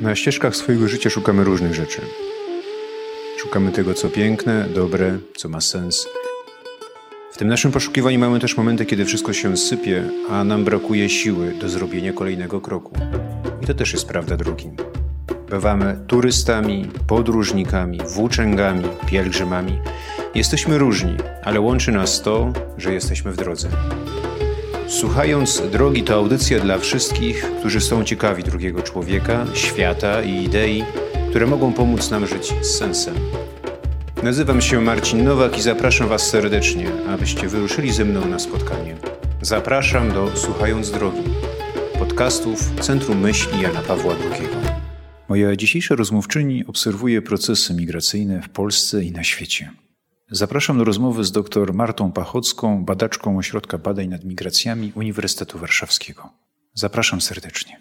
Na ścieżkach swojego życia szukamy różnych rzeczy. Szukamy tego, co piękne, dobre, co ma sens. W tym naszym poszukiwaniu mamy też momenty, kiedy wszystko się sypie, a nam brakuje siły do zrobienia kolejnego kroku. I to też jest prawda drogi. Bywamy turystami, podróżnikami, włóczęgami, pielgrzymami. Jesteśmy różni, ale łączy nas to, że jesteśmy w drodze. Słuchając Drogi to audycja dla wszystkich, którzy są ciekawi drugiego człowieka, świata i idei, które mogą pomóc nam żyć z sensem. Nazywam się Marcin Nowak i zapraszam Was serdecznie, abyście wyruszyli ze mną na spotkanie. Zapraszam do Słuchając Drogi, podcastów Centrum Myśli Jana Pawła II. Moja dzisiejsza rozmówczyni obserwuje procesy migracyjne w Polsce i na świecie. Zapraszam do rozmowy z dr Martą Pachocką, badaczką Ośrodka Badań nad Migracjami Uniwersytetu Warszawskiego. Zapraszam serdecznie.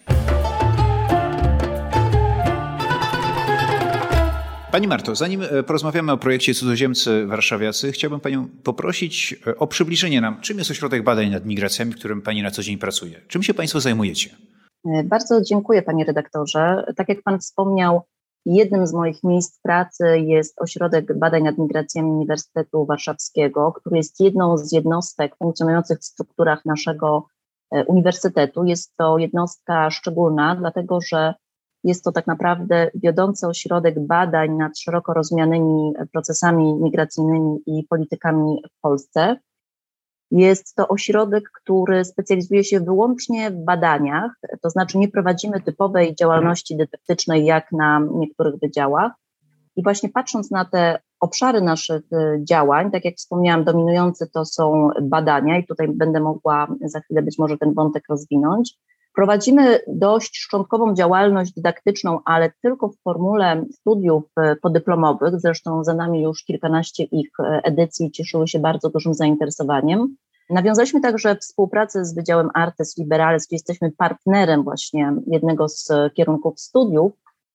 Pani Marto, zanim e, porozmawiamy o projekcie Cudzoziemcy Warszawiacy, chciałbym Panią poprosić e, o przybliżenie nam, czym jest Ośrodek Badań nad Migracjami, w którym Pani na co dzień pracuje. Czym się Państwo zajmujecie? E, bardzo dziękuję Panie redaktorze. Tak jak Pan wspomniał, jednym z moich miejsc pracy jest Ośrodek Badań nad Migracjami Uniwersytetu Warszawskiego, który jest jedną z jednostek funkcjonujących w strukturach naszego uniwersytetu. Jest to jednostka szczególna, dlatego że jest to tak naprawdę wiodący ośrodek badań nad szeroko rozumianymi procesami migracyjnymi i politykami w Polsce. Jest to ośrodek, który specjalizuje się wyłącznie w badaniach, to znaczy nie prowadzimy typowej działalności dydaktycznej jak na niektórych wydziałach. I właśnie patrząc na te obszary naszych y, działań, tak jak wspomniałam, dominujące to są badania, i tutaj będę mogła za chwilę być może ten wątek rozwinąć. Prowadzimy dość szczątkową działalność dydaktyczną, ale tylko w formule studiów e, podyplomowych. Zresztą za nami już kilkanaście ich e, edycji cieszyły się bardzo dużym zainteresowaniem. Nawiązaliśmy także współpracę z Wydziałem Artes Liberales, gdzie jesteśmy partnerem właśnie jednego z kierunków studiów,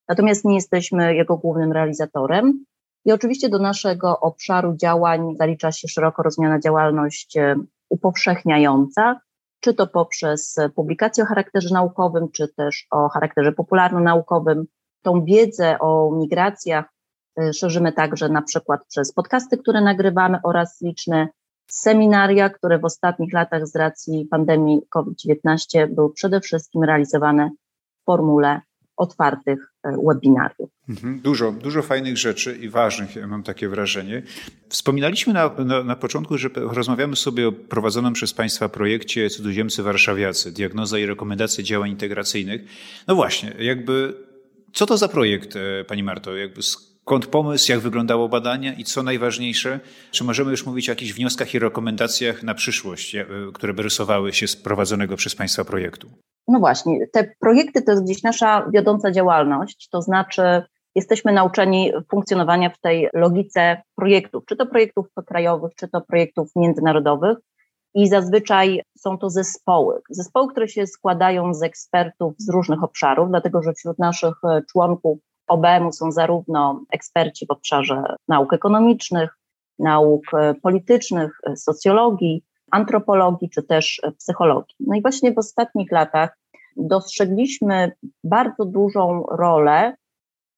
natomiast nie jesteśmy jego głównym realizatorem. I oczywiście do naszego obszaru działań zalicza się szeroko rozumiana działalność e, upowszechniająca, czy to poprzez publikacje o charakterze naukowym, czy też o charakterze popularno-naukowym. Tą wiedzę o migracjach y, szerzymy także na przykład przez podcasty, które nagrywamy oraz liczne seminaria, które w ostatnich latach z racji pandemii COVID-19 były przede wszystkim realizowane w formule otwartych e, webinariów. Mhm. Dużo, dużo fajnych rzeczy i ważnych, ja mam takie wrażenie. Wspominaliśmy na, na, na, początku, że rozmawiamy sobie o prowadzonym przez Państwa projekcie Cudzoziemcy Warszawiacy, diagnoza i rekomendacje działań integracyjnych. No właśnie, jakby co to za projekt, e, Pani Marto? Jakby skąd pomysł, jak wyglądało badania i co najważniejsze, czy możemy już mówić o jakichś wnioskach i rekomendacjach na przyszłość, e, które by rysowały się z prowadzonego przez Państwa projektu? No właśnie, te projekty to jest gdzieś nasza wiodąca działalność, to znaczy jesteśmy nauczeni funkcjonowania w tej logice projektów, czy to projektów krajowych, czy to projektów międzynarodowych. I zazwyczaj są to zespoły. Zespoły, które się składają z ekspertów z różnych obszarów, dlatego że wśród naszych e, członków OBM-u są zarówno eksperci w obszarze nauk ekonomicznych, nauk e, politycznych, e, socjologii, antropologii czy też psychologii. No i właśnie w ostatnich latach dostrzegliśmy bardzo dużą rolę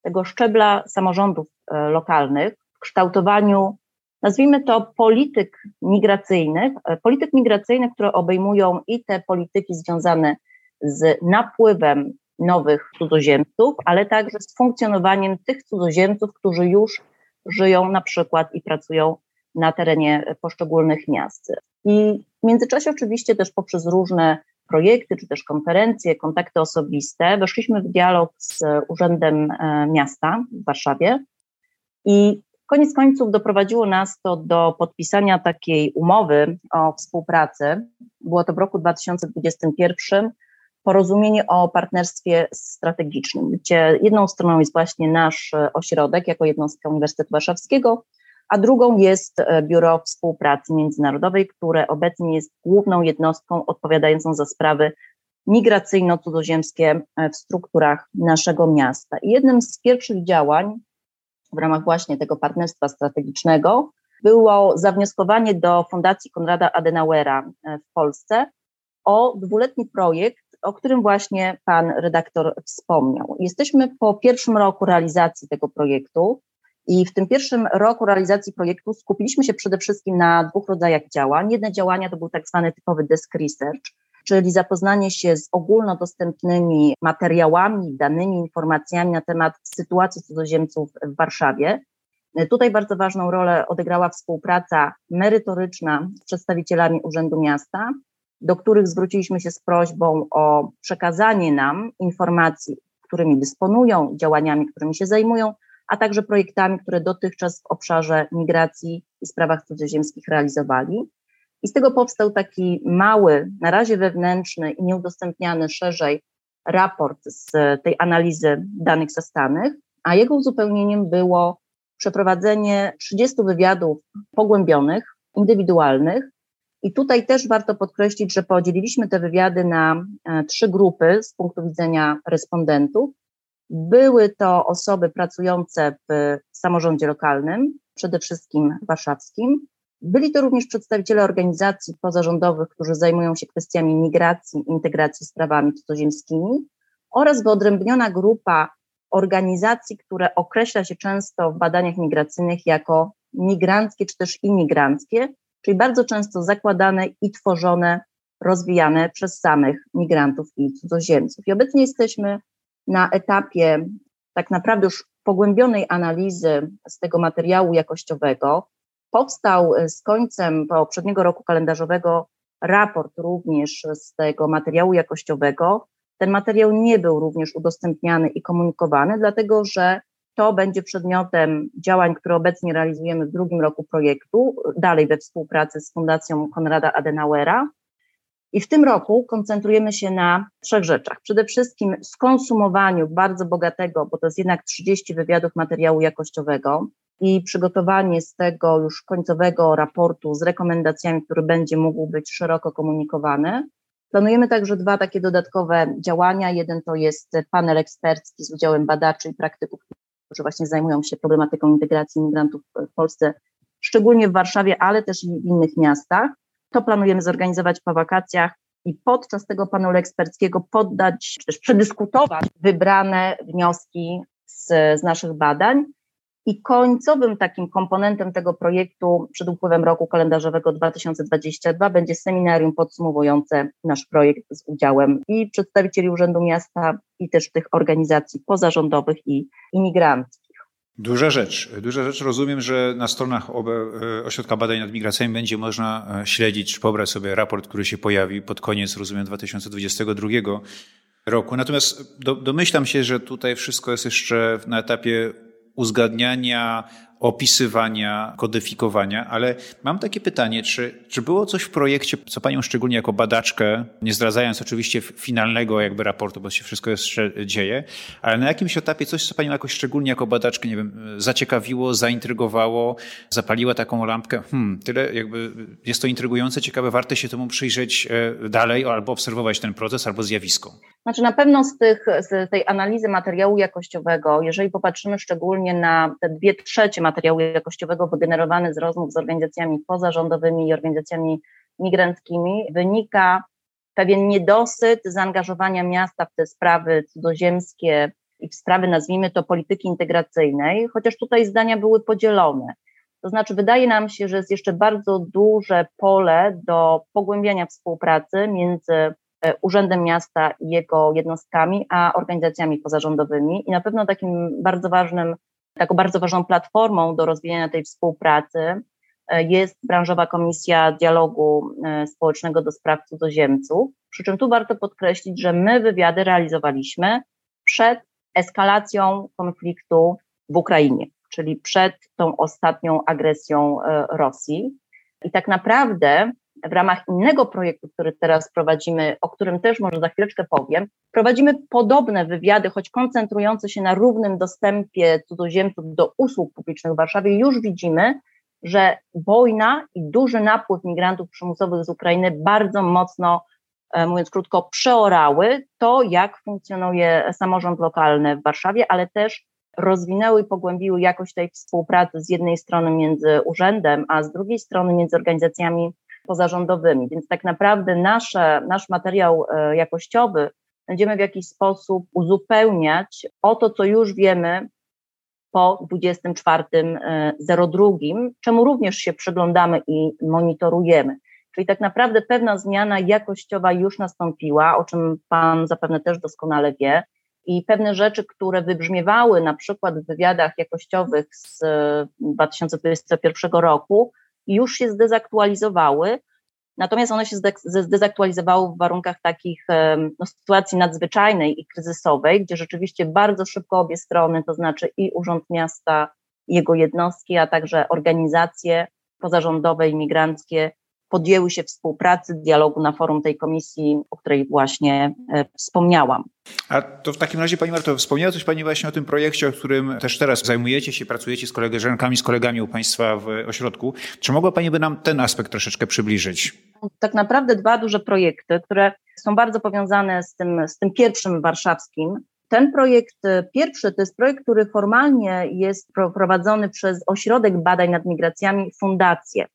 tego szczebla samorządów e, lokalnych w kształtowaniu, nazwijmy to polityk migracyjnych, e, polityk migracyjnych, które obejmują i te polityki związane z napływem nowych cudzoziemców, ale także z funkcjonowaniem tych cudzoziemców, którzy już żyją na przykład i pracują na terenie poszczególnych miast. I w międzyczasie oczywiście też poprzez różne projekty, czy też konferencje, kontakty osobiste, weszliśmy w dialog z Urzędem e, Miasta w Warszawie i koniec końców doprowadziło nas to do podpisania takiej umowy o współpracy. Było to w roku 2021 porozumienie o partnerstwie strategicznym, gdzie jedną stroną jest właśnie nasz ośrodek jako jednostka Uniwersytetu Warszawskiego, a drugą jest e, Biuro Współpracy Międzynarodowej, które obecnie jest główną jednostką odpowiadającą za sprawy migracyjno-cudzoziemskie e, w strukturach naszego miasta. I jednym z pierwszych działań w ramach właśnie tego partnerstwa strategicznego było zawnioskowanie do Fundacji Konrada Adenauera e, w Polsce o dwuletni projekt o którym właśnie pan redaktor wspomniał. Jesteśmy po pierwszym roku realizacji tego projektu i w tym pierwszym roku realizacji projektu skupiliśmy się przede wszystkim na dwóch rodzajach działań. Jedne działania to był tak zwany typowy desk research, czyli zapoznanie się z ogólnodostępnymi materiałami, danymi, informacjami na temat sytuacji cudzoziemców w Warszawie. Tutaj bardzo ważną rolę odegrała współpraca merytoryczna z przedstawicielami Urzędu Miasta, do których zwróciliśmy się z prośbą o przekazanie nam informacji, którymi dysponują, działaniami, którymi się zajmują, a także projektami, które dotychczas w obszarze migracji i sprawach cudzoziemskich realizowali. I z tego powstał taki mały, na razie wewnętrzny i nieudostępniany szerzej raport z tej analizy danych zastanych, a jego uzupełnieniem było przeprowadzenie 30 wywiadów pogłębionych, indywidualnych. I tutaj też warto podkreślić, że podzieliliśmy te wywiady na e, trzy grupy z punktu widzenia respondentów. Były to osoby pracujące w samorządzie lokalnym, przede wszystkim warszawskim. Byli to również przedstawiciele organizacji pozarządowych, którzy zajmują się kwestiami migracji, integracji, sprawami cudzoziemskimi oraz wyodrębniona grupa organizacji, które określa się często w badaniach migracyjnych jako migranckie czy też imigranckie, czyli bardzo często zakładane i tworzone, rozwijane przez samych migrantów i cudzoziemców. I obecnie jesteśmy na etapie tak naprawdę już pogłębionej analizy z tego materiału jakościowego. Powstał z końcem poprzedniego roku kalendarzowego raport również z tego materiału jakościowego, ten materiał nie był również udostępniany i komunikowany, dlatego że to będzie przedmiotem działań, które obecnie realizujemy w drugim roku projektu, dalej we współpracy z Fundacją Konrada Adenauera. I w tym roku koncentrujemy się na trzech rzeczach. Przede wszystkim skonsumowaniu bardzo bogatego, bo to jest jednak 30 wywiadów materiału jakościowego i przygotowanie z tego już końcowego raportu z rekomendacjami, który będzie mógł być szeroko komunikowany. Planujemy także dwa takie dodatkowe działania. Jeden to jest panel ekspercki z udziałem badaczy i praktyków, którzy właśnie zajmują się problematyką integracji imigrantów w Polsce, szczególnie w Warszawie, ale też i w innych miastach. To planujemy zorganizować po wakacjach i podczas tego panelu eksperckiego poddać, czy też przedyskutować wybrane wnioski z, z naszych badań. I końcowym takim komponentem tego projektu przed upływem roku kalendarzowego 2022 będzie seminarium podsumowujące nasz projekt z udziałem i przedstawicieli Urzędu Miasta, i też tych organizacji pozarządowych i imigranckich. Duża rzecz. Duża rzecz. Rozumiem, że na stronach e, Ośrodka Badań nad Migracjami będzie można e, śledzić, pobrać sobie raport, który się pojawi pod koniec, rozumiem, 2022 roku. Natomiast do, domyślam się, że tutaj wszystko jest jeszcze na etapie uzgadniania, opisywania, kodyfikowania, ale mam takie pytanie, czy, czy było coś w projekcie, co Panią szczególnie jako badaczkę, nie zdradzając oczywiście finalnego jakby raportu, bo się wszystko jeszcze dzieje, ale na jakimś etapie coś, co Panią jakoś szczególnie jako badaczkę, nie wiem, zaciekawiło, zaintrygowało, zapaliła taką lampkę, hmm, tyle jakby jest to intrygujące, ciekawe, warto się temu przyjrzeć e, dalej albo obserwować ten proces, albo zjawisko. Znaczy na pewno z, tych, z tej analizy materiału jakościowego, jeżeli popatrzymy szczególnie na te dwie trzecie materiału jakościowego wygenerowany z rozmów z organizacjami pozarządowymi i organizacjami migranckimi, wynika pewien niedosyt zaangażowania miasta w te sprawy cudzoziemskie i w sprawy, nazwijmy to, polityki integracyjnej, chociaż tutaj zdania były podzielone. To znaczy, wydaje nam się, że jest jeszcze bardzo duże pole do pogłębiania współpracy między Urzędem Miasta i jego jednostkami, a organizacjami pozarządowymi. I na pewno takim bardzo ważnym Taką bardzo ważną platformą do rozwijania tej współpracy e, jest branżowa komisja dialogu e, społecznego do spraw cudzoziemców. Przy czym tu warto podkreślić, że my wywiady realizowaliśmy przed eskalacją konfliktu w Ukrainie, czyli przed tą ostatnią agresją e, Rosji. I tak naprawdę w ramach innego projektu, który teraz prowadzimy, o którym też może za chwileczkę powiem, prowadzimy podobne wywiady, choć koncentrujące się na równym dostępie cudzoziemców do usług publicznych w Warszawie. Już widzimy, że wojna i duży napływ migrantów przymusowych z Ukrainy bardzo mocno, e, mówiąc krótko, przeorały to, jak funkcjonuje samorząd lokalny w Warszawie, ale też rozwinęły i pogłębiły jakość tej współpracy z jednej strony między urzędem, a z drugiej strony między organizacjami pozarządowymi. Więc tak naprawdę nasze, nasz materiał e, jakościowy będziemy w jakiś sposób uzupełniać o to, co już wiemy po 24.02, czemu również się przyglądamy i monitorujemy. Czyli tak naprawdę pewna zmiana jakościowa już nastąpiła, o czym Pan zapewne też doskonale wie, i pewne rzeczy, które wybrzmiewały na przykład w wywiadach jakościowych z 2021 roku, już się zdezaktualizowały, natomiast one się zdezaktualizowały w warunkach takich no, sytuacji nadzwyczajnej i kryzysowej, gdzie rzeczywiście bardzo szybko obie strony, to znaczy i Urząd Miasta, i jego jednostki, a także organizacje pozarządowe, imigranckie, podjęły się współpracy, dialogu na forum tej komisji, o której właśnie e, wspomniałam. A to w takim razie, Pani Marto, wspomniała coś Pani właśnie o tym projekcie, o którym też teraz zajmujecie się, pracujecie z koleżankami, z kolegami u Państwa w ośrodku. Czy mogła Pani by nam ten aspekt troszeczkę przybliżyć? Tak naprawdę dwa duże projekty, które są bardzo powiązane z tym, z tym pierwszym warszawskim. Ten projekt e, pierwszy to jest projekt, który formalnie jest prowadzony przez Ośrodek Badań nad Migracjami, Fundację.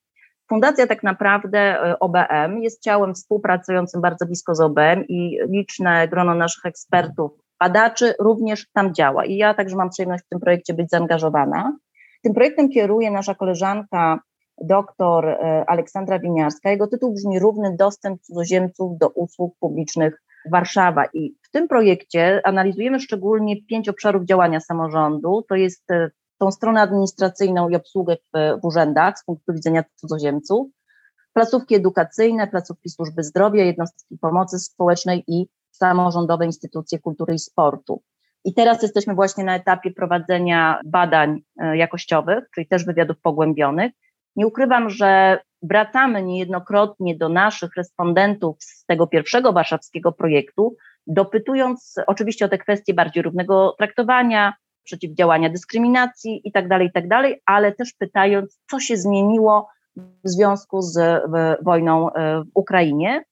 Fundacja tak naprawdę e, OBM jest ciałem współpracującym bardzo blisko z OBM i liczne grono naszych ekspertów, badaczy również tam działa. I ja także mam przyjemność w tym projekcie być zaangażowana. Tym projektem kieruje nasza koleżanka dr e, Aleksandra Winiarska. Jego tytuł brzmi Równy dostęp cudzoziemców do usług publicznych Warszawa. I w tym projekcie analizujemy szczególnie pięć obszarów działania samorządu. To jest e, tą stronę administracyjną i obsługę w, w urzędach z punktu widzenia cudzoziemców, placówki edukacyjne, placówki służby zdrowia, jednostki pomocy społecznej i samorządowe instytucje kultury i sportu. I teraz jesteśmy właśnie na etapie prowadzenia badań e, jakościowych, czyli też wywiadów pogłębionych. Nie ukrywam, że wracamy niejednokrotnie do naszych respondentów z tego pierwszego warszawskiego projektu, dopytując oczywiście o te kwestie bardziej równego traktowania, przeciwdziałania dyskryminacji i tak dalej, i tak ale też pytając, co się zmieniło w związku z wojną e, w Ukrainie.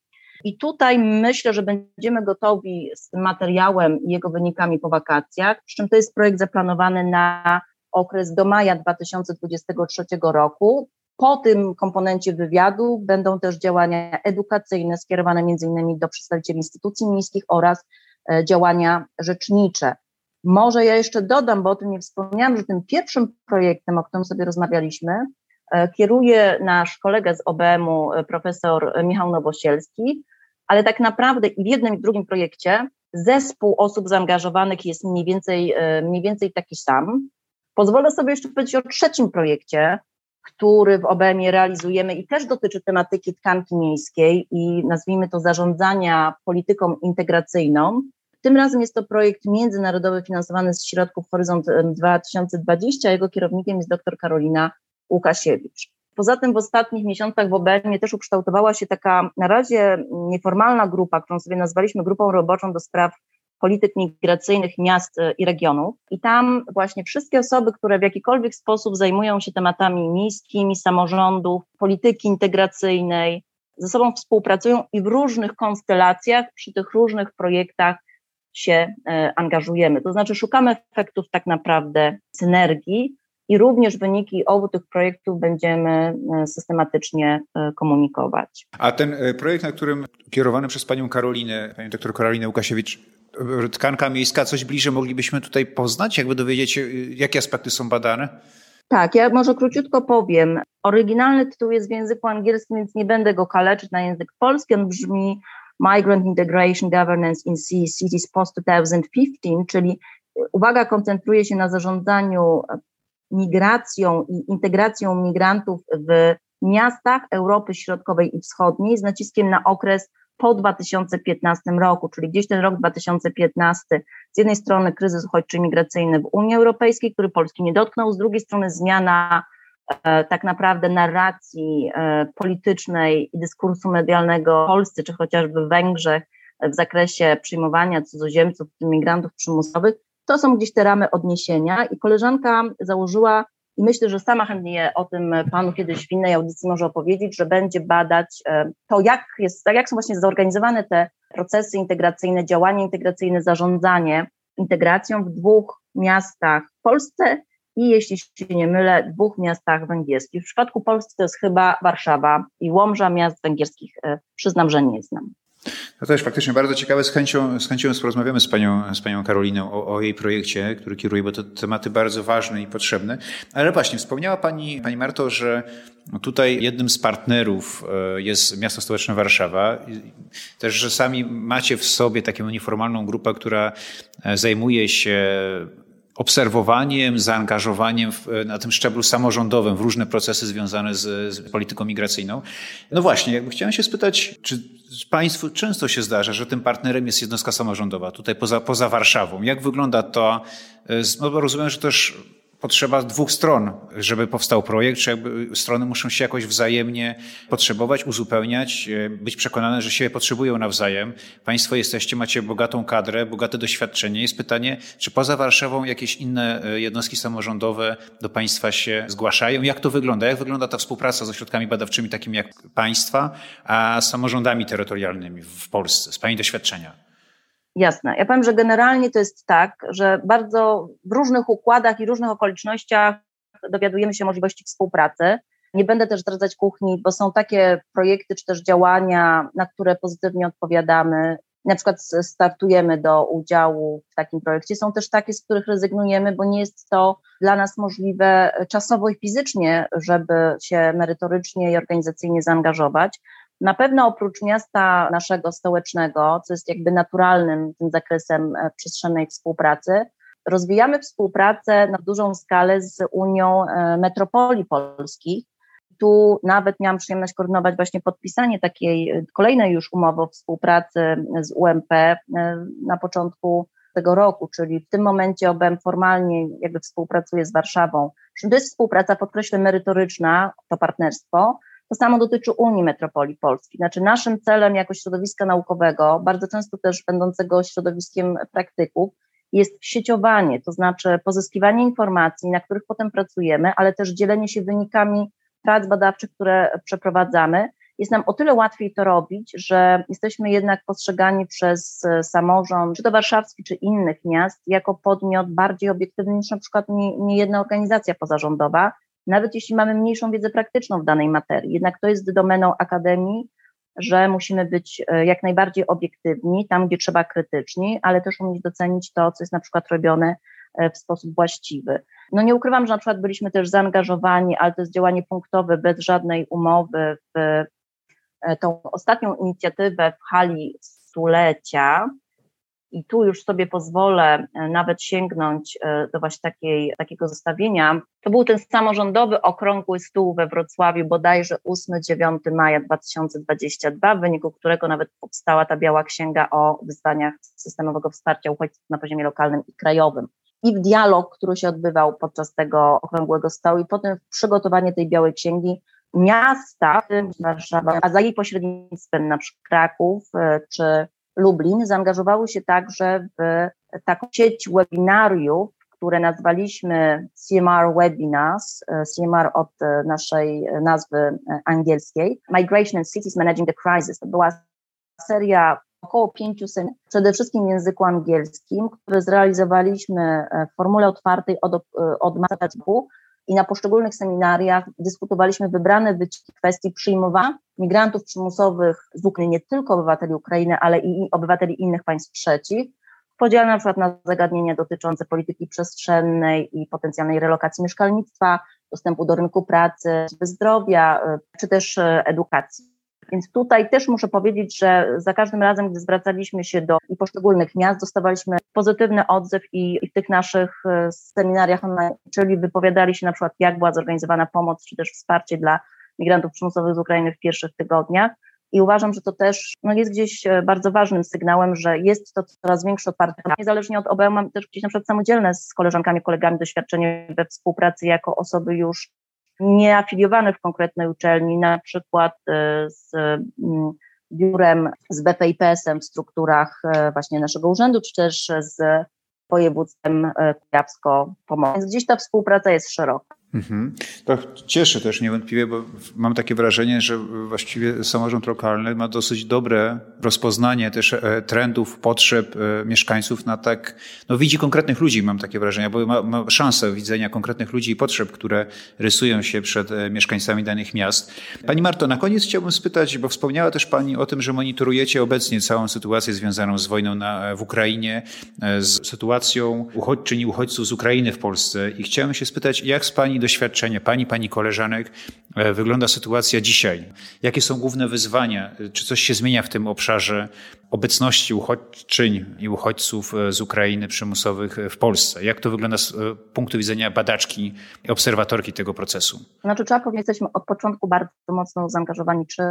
I tutaj myślę, że będziemy gotowi z tym materiałem i jego wynikami po wakacjach, przy czym to jest projekt zaplanowany na okres do maja 2023 roku. Po tym komponencie wywiadu będą też działania edukacyjne skierowane innymi do przedstawicieli instytucji miejskich oraz e, działania rzecznicze. Może ja jeszcze dodam, bo o tym nie wspomniałam, że tym pierwszym projektem, o którym sobie rozmawialiśmy, e, kieruje nasz kolega z OBM-u, e, profesor Michał Nowosielski, ale tak naprawdę i w jednym i w drugim projekcie zespół osób zaangażowanych jest mniej więcej, e, mniej więcej taki sam. Pozwolę sobie jeszcze powiedzieć o trzecim projekcie, który w OBM-ie realizujemy i też dotyczy tematyki tkanki miejskiej i nazwijmy to zarządzania polityką integracyjną. Tym razem jest to projekt międzynarodowy finansowany z środków Horyzont 2020, a jego kierownikiem jest dr Karolina Łukasiewicz. Poza tym w ostatnich miesiącach w OBM też ukształtowała się taka na razie nieformalna grupa, którą sobie nazwaliśmy grupą roboczą do spraw polityk migracyjnych miast e, i regionów. I tam właśnie wszystkie osoby, które w jakikolwiek sposób zajmują się tematami miejskimi, samorządów, polityki integracyjnej, ze sobą współpracują i w różnych konstelacjach przy tych różnych projektach się e, angażujemy. To znaczy szukamy efektów tak naprawdę synergii i również wyniki obu tych projektów będziemy e, systematycznie e, komunikować. A ten projekt, na którym kierowany przez panią Karolinę, panią doktor Karolinę Łukasiewicz, tkanka miejska, coś bliżej moglibyśmy tutaj poznać, jakby dowiedzieć się, jakie aspekty są badane? Tak, ja może króciutko powiem. Oryginalny tytuł jest w języku angielskim, więc nie będę go kaleczyć na język polski. On brzmi Migrant Integration Governance in Cities Post-2015, czyli uwaga koncentruje się na zarządzaniu migracją i integracją migrantów w miastach Europy Środkowej i Wschodniej z naciskiem na okres po 2015 roku, czyli gdzieś ten rok 2015, z jednej strony kryzys uchodźczy migracyjny w Unii Europejskiej, który Polski nie dotknął, z drugiej strony zmiana E, tak naprawdę narracji e, politycznej i dyskursu medialnego w Polsce, czy chociażby w Węgrzech w zakresie przyjmowania cudzoziemców, imigrantów przymusowych, to są gdzieś te ramy odniesienia. I koleżanka założyła i myślę, że sama chętnie o tym panu kiedyś w innej audycji może opowiedzieć, że będzie badać e, to, jak, jest, jak są właśnie zorganizowane te procesy integracyjne, działanie integracyjne, zarządzanie integracją w dwóch miastach w Polsce i jeśli się nie mylę, dwóch miastach węgierskich. W przypadku Polski to jest chyba Warszawa i Łomża, miast węgierskich e, przyznam, że nie znam. No to jest faktycznie bardzo ciekawe. Z chęcią, z chęcią porozmawiamy z panią, z panią Karoliną o, o, jej projekcie, który kieruje, bo to tematy bardzo ważne i potrzebne. Ale właśnie, wspomniała pani, pani Marto, że tutaj jednym z partnerów e, jest miasto stołeczne Warszawa. Też, że sami macie w sobie taką nieformalną grupę, która e, zajmuje się obserwowaniem, zaangażowaniem w, na tym szczeblu samorządowym w różne procesy związane z, z, polityką migracyjną. No właśnie, jakby chciałem się spytać, czy Państwu często się zdarza, że tym partnerem jest jednostka samorządowa, tutaj poza, poza Warszawą. Jak wygląda to? E, no rozumiem, że też potrzeba dwóch stron, żeby powstał projekt, czy jakby strony muszą się jakoś wzajemnie potrzebować, uzupełniać, e, być przekonane, że się potrzebują nawzajem. Państwo jesteście, macie bogatą kadrę, bogate doświadczenie. Jest pytanie, czy poza Warszawą jakieś inne e, jednostki samorządowe do państwa się zgłaszają? Jak to wygląda? Jak wygląda ta współpraca z ośrodkami badawczymi takimi jak państwa, a samorządami terytorialnymi w Polsce, z Pani doświadczenia? Jasne. Ja powiem, że generalnie to jest tak, że bardzo w różnych układach i różnych okolicznościach dowiadujemy się możliwości współpracy. Nie będę też zdradzać kuchni, bo są takie projekty czy też działania, na które pozytywnie odpowiadamy. Na przykład startujemy do udziału w takim projekcie. Są też takie, z których rezygnujemy, bo nie jest to dla nas możliwe czasowo i fizycznie, żeby się merytorycznie i organizacyjnie zaangażować. Na pewno oprócz miasta naszego stołecznego, co jest jakby naturalnym tym zakresem e, przestrzennej współpracy, rozwijamy współpracę na dużą skalę z Unią e, Metropolii Polskich. Tu nawet miałam przyjemność koordynować właśnie podpisanie takiej e, kolejnej już umowy o współpracy z UMP na początku tego roku, czyli w tym momencie OBM formalnie jakby współpracuje z Warszawą. To jest współpraca, podkreślę, merytoryczna, to partnerstwo, to samo dotyczy Unii Metropolii Polskiej. Znaczy naszym celem jako środowiska naukowego, bardzo często też będącego środowiskiem praktyków, jest sieciowanie, to znaczy pozyskiwanie informacji, na których potem pracujemy, ale też dzielenie się wynikami prac badawczych, które przeprowadzamy. Jest nam o tyle łatwiej to robić, że jesteśmy jednak postrzegani przez samorząd, czy to warszawski, czy innych miast, jako podmiot bardziej obiektywny niż na przykład nie, nie organizacja pozarządowa, nawet jeśli mamy mniejszą wiedzę praktyczną w danej materii. Jednak to jest domeną akademii, że musimy być e, jak najbardziej obiektywni, tam gdzie trzeba krytyczni, ale też umieć docenić to, co jest na przykład robione e, w sposób właściwy. No nie ukrywam, że na przykład byliśmy też zaangażowani, ale to jest działanie punktowe, bez żadnej umowy w e, tą ostatnią inicjatywę w hali stulecia, i tu już sobie pozwolę e, nawet sięgnąć e, do właśnie takiej, takiego zestawienia. To był ten samorządowy okrągły stół we Wrocławiu, bodajże 8-9 maja 2022, w wyniku którego nawet powstała ta biała księga o wyzwaniach systemowego wsparcia uchodźców na poziomie lokalnym i krajowym. I w dialog, który się odbywał podczas tego okrągłego stołu, i potem w przygotowanie tej białej księgi, miasta, Warszawa, a za jej pośrednictwem na przykład Kraków e, czy Lublin zaangażowały się także w taką sieć webinariów, które nazwaliśmy CMR Webinars, e, CMR od e, naszej nazwy e, angielskiej, Migration and Cities Managing the Crisis. To była seria około 500, przede wszystkim w języku angielskim, które zrealizowaliśmy w formule otwartej od, od marca i na poszczególnych seminariach dyskutowaliśmy wybrane wycinki kwestii przyjmowania migrantów przymusowych z Ukrainy, nie tylko obywateli Ukrainy, ale i obywateli innych państw trzecich, w podziale na przykład na zagadnienia dotyczące polityki przestrzennej i potencjalnej relokacji mieszkalnictwa, dostępu do rynku pracy, zdrowia, czy też edukacji. Więc tutaj też muszę powiedzieć, że za każdym razem, gdy zwracaliśmy się do poszczególnych miast, dostawaliśmy pozytywny odzew i, w tych naszych e, seminariach czyli wypowiadali się na przykład, jak była zorganizowana pomoc, czy też wsparcie dla migrantów przymusowych z Ukrainy w pierwszych tygodniach. I uważam, że to też no, jest gdzieś e, bardzo ważnym sygnałem, że jest to coraz większe otwarcie. Niezależnie od OBM mam też gdzieś na przykład samodzielne z koleżankami, kolegami doświadczenie we współpracy jako osoby już nieafiliowane w konkretnej uczelni, na przykład e, z mm, biurem, z BPIPS-em w strukturach e, właśnie naszego urzędu, czy też z województwem e, kujawsko-pomorskim. Więc gdzieś ta współpraca jest szeroka. Mhm. To cieszy też niewątpliwie, bo mam takie wrażenie, że właściwie samorząd lokalny ma dosyć dobre rozpoznanie też e, trendów, potrzeb e, mieszkańców na tak, no widzi konkretnych ludzi, mam takie wrażenie, bo ma, ma szansę widzenia konkretnych ludzi i potrzeb, które rysują się przed e, mieszkańcami danych miast. Pani Marto, na koniec chciałbym spytać, bo wspomniała też Pani o tym, że monitorujecie obecnie całą sytuację związaną z wojną na, w Ukrainie, z sytuacją uchodźczyń i uchodźców z Ukrainy w Polsce i chciałem się spytać, jak z Pani doświadczenie Pani, Pani koleżanek e, wygląda sytuacja dzisiaj? Jakie są główne wyzwania? Czy coś się zmienia w tym obszarze obecności uchodźczyń i uchodźców e, z Ukrainy przymusowych w Polsce? Jak to wygląda z e, punktu widzenia badaczki i obserwatorki tego procesu? Znaczy trzeba powiedzieć, jesteśmy od początku bardzo mocno zaangażowani, czy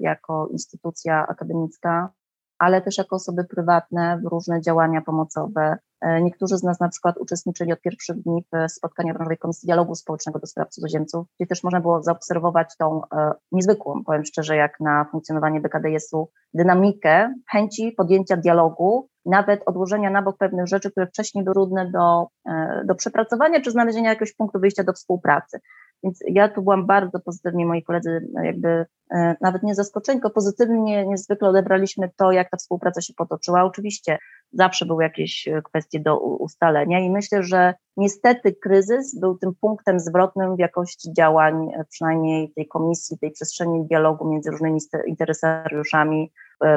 jako instytucja akademicka, ale też jako osoby prywatne w różne działania pomocowe. E, niektórzy z nas na przykład uczestniczyli od pierwszych dni w spotkaniu branżowej Komisji Dialogu Społecznego do spraw cudzoziemców, gdzie też można było zaobserwować tą e, niezwykłą, powiem szczerze, jak na funkcjonowanie BKDS-u, dynamikę chęci podjęcia dialogu, nawet odłożenia na bok pewnych rzeczy, które wcześniej były trudne do, e, do przepracowania czy znalezienia jakiegoś punktu wyjścia do współpracy. Więc ja tu byłam bardzo pozytywnie, moi koledzy jakby e, nawet nie zaskoczeni, tylko pozytywnie niezwykle odebraliśmy to, jak ta współpraca się potoczyła. Oczywiście zawsze były jakieś e, kwestie do ustalenia i myślę, że niestety kryzys był tym punktem zwrotnym w jakości działań, e, przynajmniej tej komisji, tej przestrzeni dialogu między różnymi interesariuszami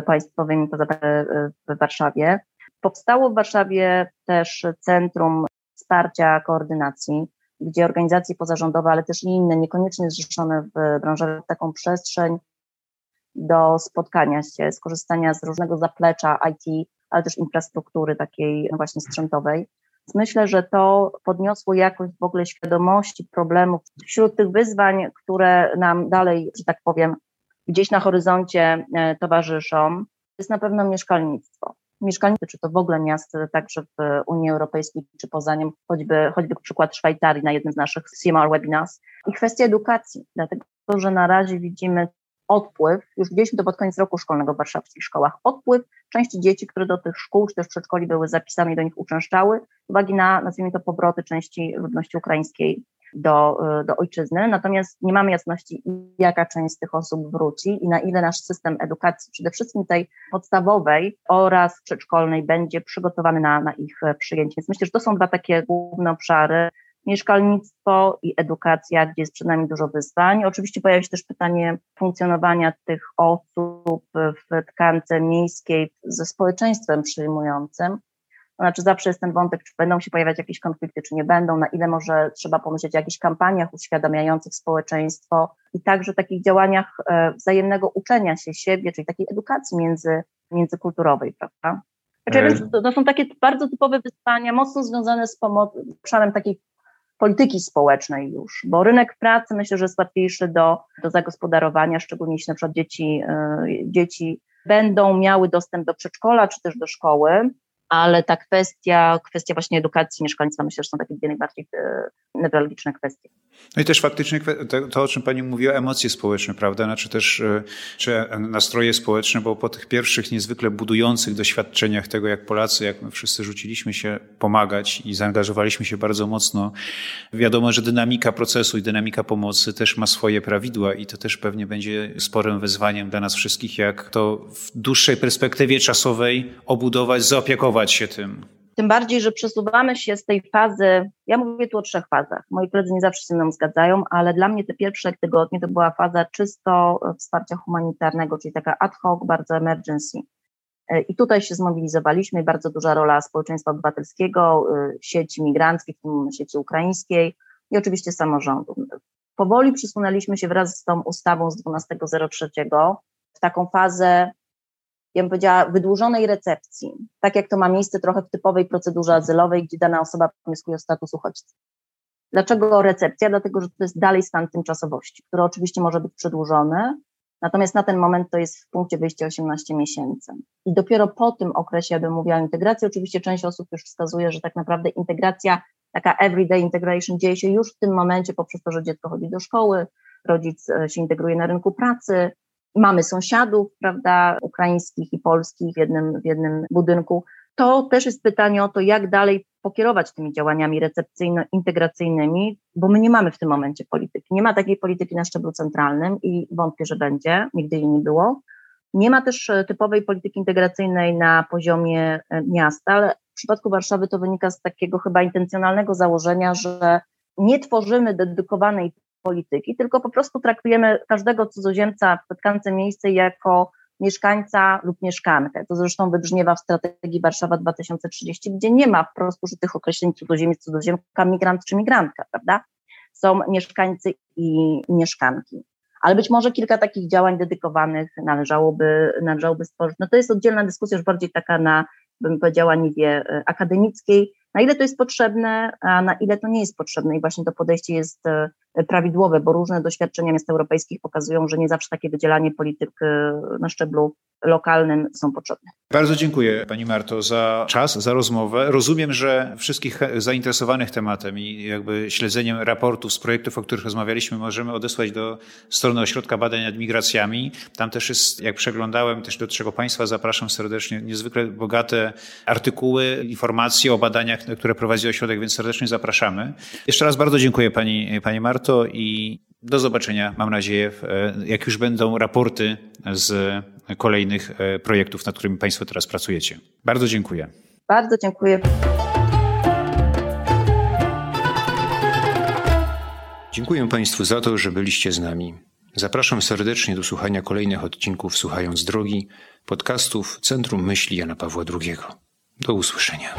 państwowymi w Warszawie. Powstało w Warszawie też Centrum Wsparcia Koordynacji, gdzie organizacje pozarządowe, ale też i inne, niekoniecznie zrzeszone w branży, taką przestrzeń do spotkania się, skorzystania z różnego zaplecza IT, ale też infrastruktury takiej właśnie sprzętowej. Myślę, że to podniosło jakość w ogóle świadomości problemów. Wśród tych wyzwań, które nam dalej, że tak powiem, gdzieś na horyzoncie e, towarzyszą, jest na pewno mieszkalnictwo mieszkalnictwo, czy to w ogóle miast, także w Unii Europejskiej, czy poza nią, choćby, choćby przykład Szwajcarii na jednym z naszych CMR webinars. I kwestia edukacji, dlatego że na razie widzimy odpływ, już widzieliśmy to pod koniec roku szkolnego w warszawskich szkołach, odpływ części dzieci, które do tych szkół czy też przedszkoli były zapisane i do nich uczęszczały, z uwagi na, nazwijmy to, powroty części ludności ukraińskiej do, y, do ojczyzny, natomiast nie mamy jasności, jaka część z tych osób wróci i na ile nasz system edukacji, przede wszystkim tej podstawowej oraz przedszkolnej, będzie przygotowany na, na ich przyjęcie. Więc myślę, że to są dwa takie główne obszary. Mieszkalnictwo i edukacja, gdzie jest przed nami dużo wyzwań. Oczywiście pojawia się też pytanie funkcjonowania tych osób w tkance miejskiej ze społeczeństwem przyjmującym znaczy zawsze jest ten wątek, czy będą się pojawiać jakieś konflikty, czy nie będą, na ile może trzeba pomyśleć o jakichś kampaniach uświadamiających społeczeństwo i także takich działaniach e, wzajemnego uczenia się siebie, czyli takiej edukacji między, międzykulturowej, prawda? Znaczy, to, to są takie bardzo typowe wyzwania, mocno związane z obszarem takiej polityki społecznej już, bo rynek pracy myślę, że jest łatwiejszy do, do zagospodarowania, szczególnie jeśli na przykład dzieci, y, dzieci będą miały dostęp do przedszkola czy też do szkoły, ale ta kwestia, kwestia właśnie edukacji, mieszkalnictwa, myślę, że są takie dwie najbardziej e, newralgiczne kwestie. No i też faktycznie to, o czym Pani mówiła, emocje społeczne, prawda? Znaczy też e, czy nastroje społeczne, bo po tych pierwszych niezwykle budujących doświadczeniach tego, jak Polacy, jak my wszyscy rzuciliśmy się pomagać i zaangażowaliśmy się bardzo mocno, wiadomo, że dynamika procesu i dynamika pomocy też ma swoje prawidła i to też pewnie będzie sporym wyzwaniem dla nas wszystkich, jak to w dłuższej perspektywie czasowej obudować, zaopiekować się tym. Tym bardziej, że przesuwamy się z tej fazy, ja mówię tu o trzech fazach. Moi koledzy nie zawsze się ze mną zgadzają, ale dla mnie te pierwsze tygodnie to była faza czysto wsparcia humanitarnego, czyli taka ad hoc, bardzo emergency. E, I tutaj się zmobilizowaliśmy, bardzo duża rola społeczeństwa obywatelskiego, e, sieci migranckich, sieci ukraińskiej i oczywiście samorządu. Powoli przysunęliśmy się wraz z tą ustawą z 12.03 w taką fazę ja bym powiedziała, wydłużonej recepcji, tak jak to ma miejsce trochę w typowej procedurze azylowej, gdzie dana osoba wnioskuje o status uchodźcy. Dlaczego recepcja? Dlatego, że to jest dalej stan tymczasowości, który oczywiście może być przedłużony, natomiast na ten moment to jest w punkcie wyjścia 18 miesięcy. I dopiero po tym okresie, ja bym mówiła o integracji, oczywiście część osób już wskazuje, że tak naprawdę integracja, taka everyday integration dzieje się już w tym momencie poprzez to, że dziecko chodzi do szkoły, rodzic e, się integruje na rynku pracy, mamy sąsiadów, prawda, ukraińskich i polskich w jednym, w jednym budynku. To też jest pytanie o to, jak dalej pokierować tymi działaniami recepcyjno-integracyjnymi, bo my nie mamy w tym momencie polityki. Nie ma takiej polityki na szczeblu centralnym i wątpię, że będzie, nigdy jej nie było. Nie ma też e, typowej polityki integracyjnej na poziomie e, miasta, ale w przypadku Warszawy to wynika z takiego chyba intencjonalnego założenia, że nie tworzymy dedykowanej polityki, tylko po prostu traktujemy każdego cudzoziemca w tkance miejsce jako mieszkańca lub mieszkankę. To zresztą wybrzmiewa w strategii Warszawa 2030, gdzie nie ma wprost użytych określeń cudzoziemiec, cudzoziemka, migrant czy migrantka, prawda? Są mieszkańcy i mieszkanki. Ale być może kilka takich działań dedykowanych należałoby, należałoby stworzyć. No to jest oddzielna dyskusja, już bardziej taka na, bym powiedziała, niwie akademickiej, na ile to jest potrzebne, a na ile to nie jest potrzebne i właśnie to podejście jest e, prawidłowe, bo różne doświadczenia miast europejskich pokazują, że nie zawsze takie wydzielanie polityk e, na szczeblu lokalnym są potrzebne. Bardzo dziękuję Pani Marto za czas, za rozmowę. Rozumiem, że wszystkich zainteresowanych tematem i jakby śledzeniem raportów z projektów, o których rozmawialiśmy, możemy odesłać do strony Ośrodka Badań nad Migracjami. Tam też jest, jak przeglądałem, też do czego Państwa zapraszam serdecznie, niezwykle bogate artykuły, informacje o badaniach, które prowadzi ośrodek, więc serdecznie zapraszamy. Jeszcze raz bardzo dziękuję Pani, Pani Marto i do zobaczenia, mam nadzieję, jak już będą raporty z kolejnych e, projektów, nad którymi Państwo teraz pracujecie. Bardzo dziękuję. Bardzo dziękuję. Dziękuję Państwu za to, że byliście z nami. Zapraszam serdecznie do słuchania kolejnych odcinków Słuchając Drogi, podcastów Centrum Myśli Jana Pawła II. Do usłyszenia.